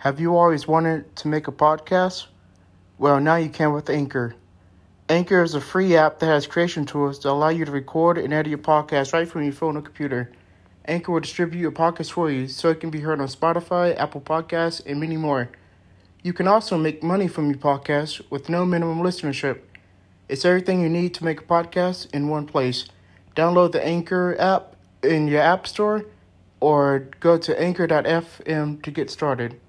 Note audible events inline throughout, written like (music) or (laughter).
Have you always wanted to make a podcast? Well, now you can with Anchor. Anchor is a free app that has creation tools that allow you to record and edit your podcast right from your phone or computer. Anchor will distribute your podcast for you so it can be heard on Spotify, Apple Podcasts, and many more. You can also make money from your podcast with no minimum listenership. It's everything you need to make a podcast in one place. Download the Anchor app in your App Store or go to anchor.fm to get started.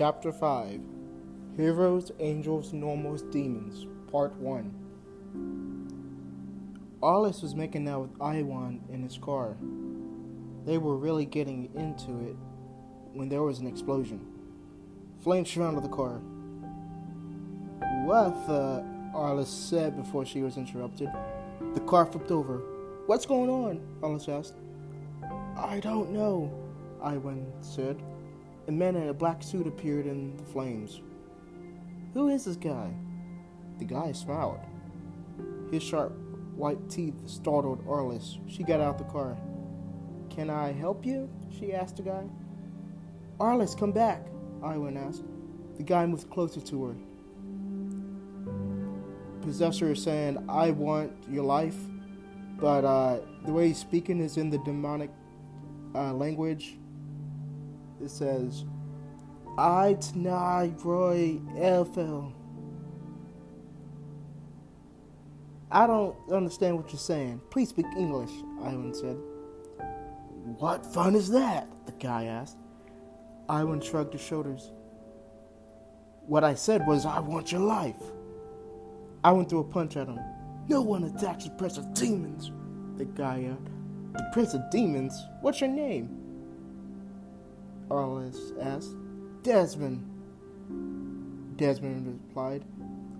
Chapter 5 Heroes, Angels, Normals, Demons, Part 1 Alice was making out with Iwan in his car. They were really getting into it when there was an explosion. Flames surrounded the car. What the? Arliss said before she was interrupted. The car flipped over. What's going on? Alice asked. I don't know, Iwan said. A man in a black suit appeared in the flames. Who is this guy? The guy smiled. His sharp white teeth startled Arliss. She got out the car. Can I help you? she asked the guy. Arliss, come back, Iwan asked. The guy moved closer to her. Possessor is saying, I want your life, but uh, the way he's speaking is in the demonic uh, language it says, I tonight Roy Elfel. I don't understand what you're saying. Please speak English, Iwan said. What fun is that? the guy asked. Iwan shrugged his shoulders. What I said was, I want your life. Iwan threw a punch at him. No one attacks the Prince of Demons, the guy yelled. The Prince of Demons? What's your name? Arliss asked. Desmond. Desmond replied.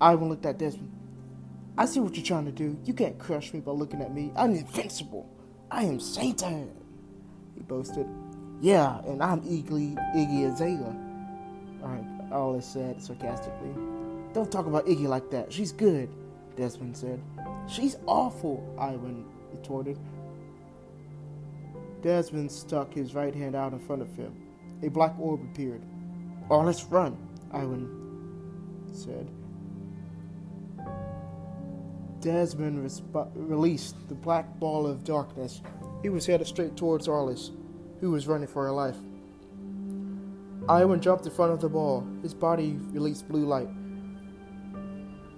Iwan looked at Desmond. I see what you're trying to do. You can't crush me by looking at me. I'm invincible. I am Satan. He boasted. Yeah, and I'm Iggy, Iggy Azalea. Alright, said sarcastically. Don't talk about Iggy like that. She's good, Desmond said. She's awful, Iwan retorted. Desmond stuck his right hand out in front of him a black orb appeared. Oh, let's run, Iwan said. Desmond resp- released the black ball of darkness. He was headed straight towards Arliss, who was running for her life. Iwan jumped in front of the ball. His body released blue light.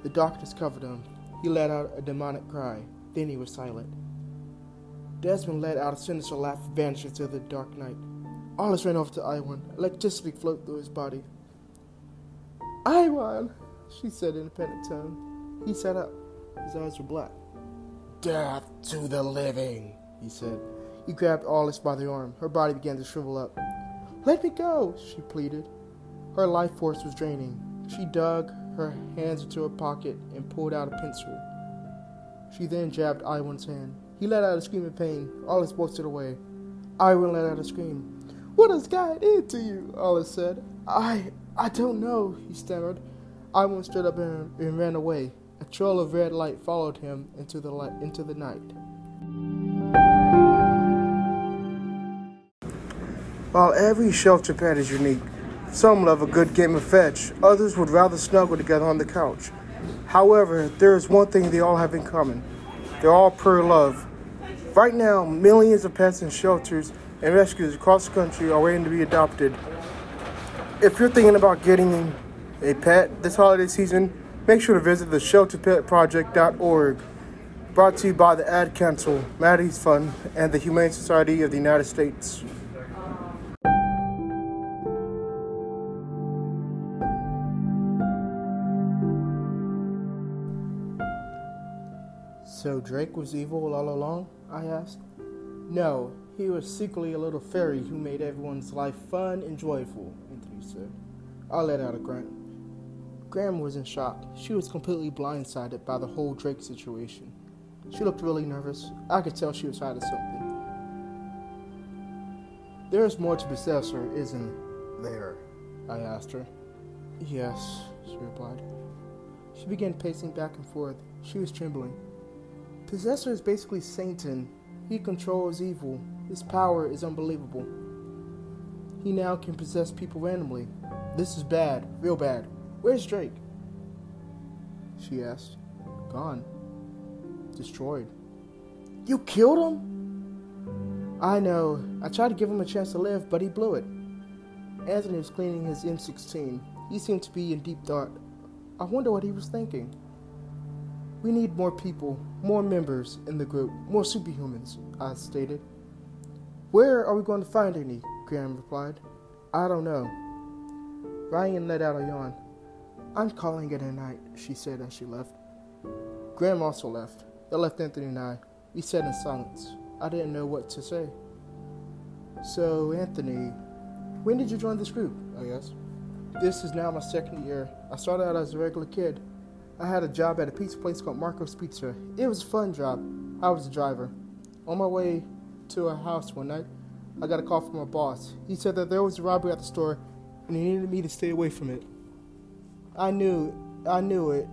The darkness covered him. He let out a demonic cry. Then he was silent. Desmond let out a sinister laugh vanished into the dark night. Arliss ran over to Iwan. Electricity flowed through his body. Iwan, she said in a panicked tone. He sat up. His eyes were black. Death to the living, he said. He grabbed Alice by the arm. Her body began to shrivel up. Let me go, she pleaded. Her life force was draining. She dug her hands into her pocket and pulled out a pencil. She then jabbed Iwan's hand. He let out a scream of pain. Arliss bolted away. Iwan let out a scream. What has God did to you? Arliss said. I I don't know, he stammered. I went straight up and, and ran away. A trail of red light followed him into the light into the night. While every shelter pet is unique, some love a good game of fetch, others would rather snuggle together on the couch. However, there is one thing they all have in common. They're all pure love. Right now, millions of pets in shelters and rescues across the country are waiting to be adopted. If you're thinking about getting a pet this holiday season, make sure to visit the shelterpetproject.org. Brought to you by the Ad Council, Maddie's Fund, and the Humane Society of the United States. So Drake was evil all along? I asked. No, he was secretly a little fairy who made everyone's life fun and joyful, Anthony said. I let out a grunt. Graham was in shock. She was completely blindsided by the whole Drake situation. She looked really nervous. I could tell she was hiding something. There is more to possess Possessor, isn't there? I asked her. Yes, she replied. She began pacing back and forth. She was trembling. Possessor is basically Satan. He controls evil. His power is unbelievable. He now can possess people randomly. This is bad, real bad. Where's Drake? She asked. Gone. Destroyed. You killed him? I know. I tried to give him a chance to live, but he blew it. Anthony was cleaning his M16. He seemed to be in deep thought. I wonder what he was thinking. We need more people, more members in the group, more superhumans, I stated. Where are we going to find any? Graham replied. I don't know. Ryan let out a yawn. I'm calling it a night, she said as she left. Graham also left. They left Anthony and I. We sat in silence. I didn't know what to say. So, Anthony, when did you join this group? I asked. This is now my second year. I started out as a regular kid. I had a job at a pizza place called Marco's Pizza. It was a fun job. I was a driver. On my way to a house one night, I got a call from my boss. He said that there was a robbery at the store and he needed me to stay away from it. I knew, I knew it.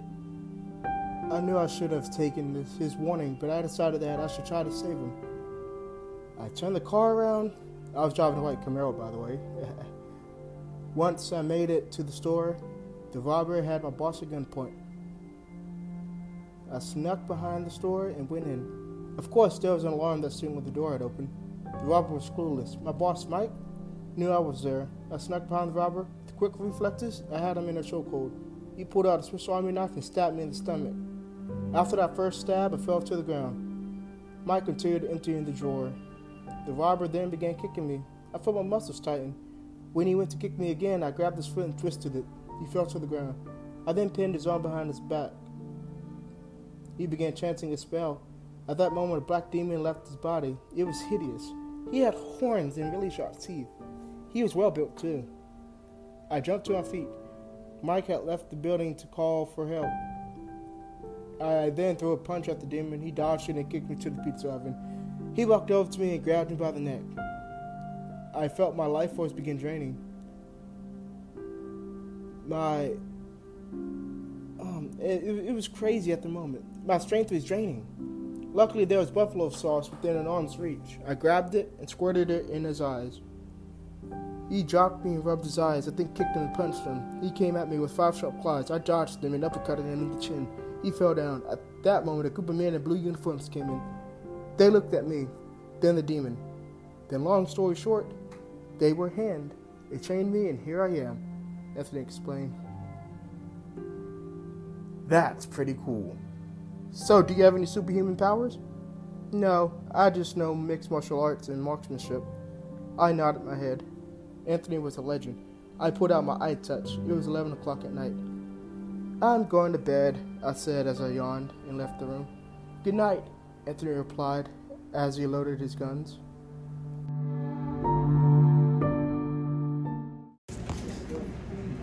I knew I should have taken this, his warning, but I decided that I should try to save him. I turned the car around. I was driving a white Camaro, by the way. (laughs) Once I made it to the store, the robber had my boss at gunpoint. I snuck behind the store and went in. Of course, there was an alarm that when the door had opened. The robber was clueless. My boss, Mike, knew I was there. I snuck behind the robber. With quick reflexes, I had him in a chokehold. He pulled out a Swiss Army knife and stabbed me in the stomach. After that first stab, I fell to the ground. Mike continued emptying the drawer. The robber then began kicking me. I felt my muscles tighten. When he went to kick me again, I grabbed his foot and twisted it. He fell to the ground. I then pinned his arm behind his back. He began chanting a spell. At that moment, a black demon left his body. It was hideous. He had horns and really sharp teeth. He was well built, too. I jumped to my feet. Mike had left the building to call for help. I then threw a punch at the demon. He dodged it and kicked me to the pizza oven. He walked over to me and grabbed me by the neck. I felt my life force begin draining. My. Um, it, it was crazy at the moment. My strength was draining. Luckily, there was buffalo sauce within an arm's reach. I grabbed it and squirted it in his eyes. He dropped me and rubbed his eyes, I think kicked him and punched him. He came at me with five sharp claws. I dodged him and uppercutted him in the chin. He fell down. At that moment, a group of men in blue uniforms came in. They looked at me, then the demon. Then, long story short, they were H.A.N.D. They chained me, and here I am. Anthony explained. That's pretty cool. So, do you have any superhuman powers? No, I just know mixed martial arts and marksmanship. I nodded my head. Anthony was a legend. I put out my eye touch. It was 11 o'clock at night. I'm going to bed, I said as I yawned and left the room. Good night, Anthony replied as he loaded his guns.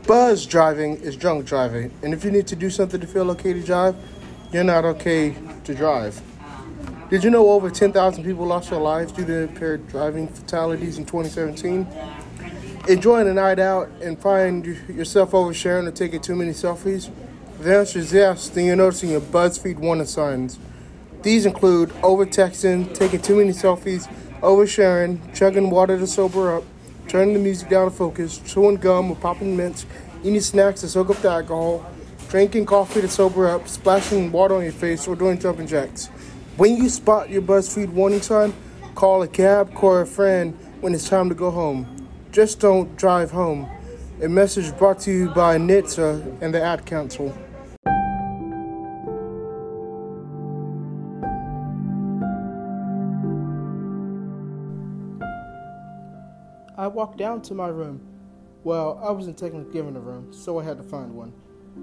Buzz driving is drunk driving, and if you need to do something to feel okay to drive, you're not okay to drive. Did you know over 10,000 people lost their lives due to impaired driving fatalities in 2017? Enjoying a night out and find yourself oversharing or taking too many selfies? The answer is yes, then you're noticing your BuzzFeed warning signs. These include over-texting, taking too many selfies, oversharing, chugging water to sober up, turning the music down to focus, chewing gum or popping mints, eating snacks to soak up the alcohol, drinking coffee to sober up, splashing water on your face, or doing jumping jacks. When you spot your BuzzFeed warning sign, call a cab, call a friend when it's time to go home. Just don't drive home. A message brought to you by NHTSA and the Ad Council. I walked down to my room. Well, I wasn't technically given a room, so I had to find one.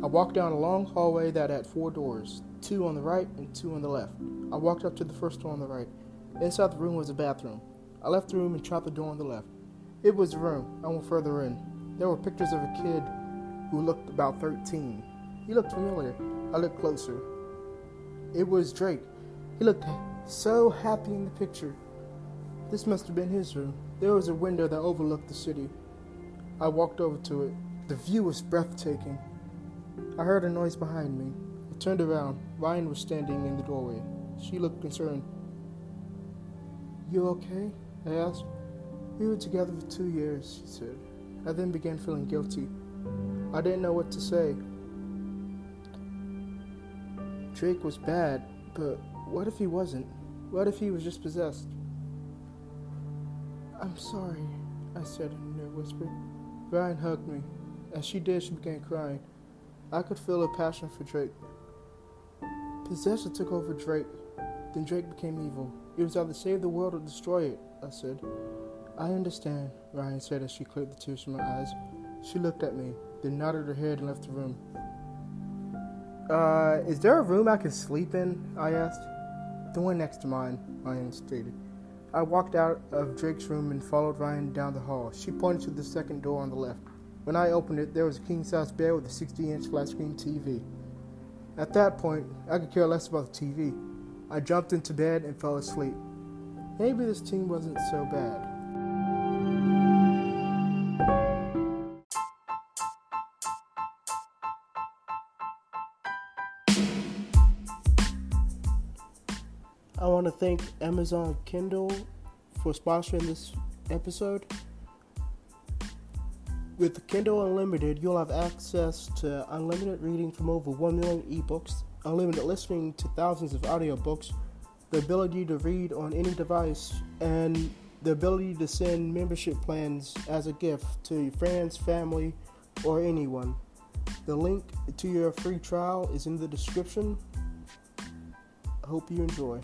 I walked down a long hallway that had four doors, two on the right and two on the left. I walked up to the first door on the right. Inside the room was a bathroom. I left the room and tried the door on the left. It was a room. I went further in. There were pictures of a kid who looked about 13. He looked familiar. I looked closer. It was Drake. He looked so happy in the picture. This must have been his room. There was a window that overlooked the city. I walked over to it. The view was breathtaking. I heard a noise behind me. I turned around. Ryan was standing in the doorway. She looked concerned. You okay? I asked. We were together for two years, she said. I then began feeling guilty. I didn't know what to say. Drake was bad, but what if he wasn't? What if he was just possessed? I'm sorry, I said in a near whisper. Ryan hugged me. As she did, she began crying. I could feel a passion for Drake. Possession took over Drake. Then Drake became evil. It was either save the world or destroy it, I said. I understand, Ryan said as she cleared the tears from her eyes. She looked at me, then nodded her head and left the room. Uh, is there a room I can sleep in? I asked. The one next to mine, Ryan stated. I walked out of Drake's room and followed Ryan down the hall. She pointed to the second door on the left. When I opened it, there was a king size bed with a 60 inch flat screen TV. At that point, I could care less about the TV. I jumped into bed and fell asleep. Maybe this team wasn't so bad. I want to thank Amazon Kindle for sponsoring this episode. With Kindle Unlimited, you'll have access to unlimited reading from over 1 million ebooks, unlimited listening to thousands of audiobooks, the ability to read on any device, and the ability to send membership plans as a gift to your friends, family, or anyone. The link to your free trial is in the description. Hope you enjoy.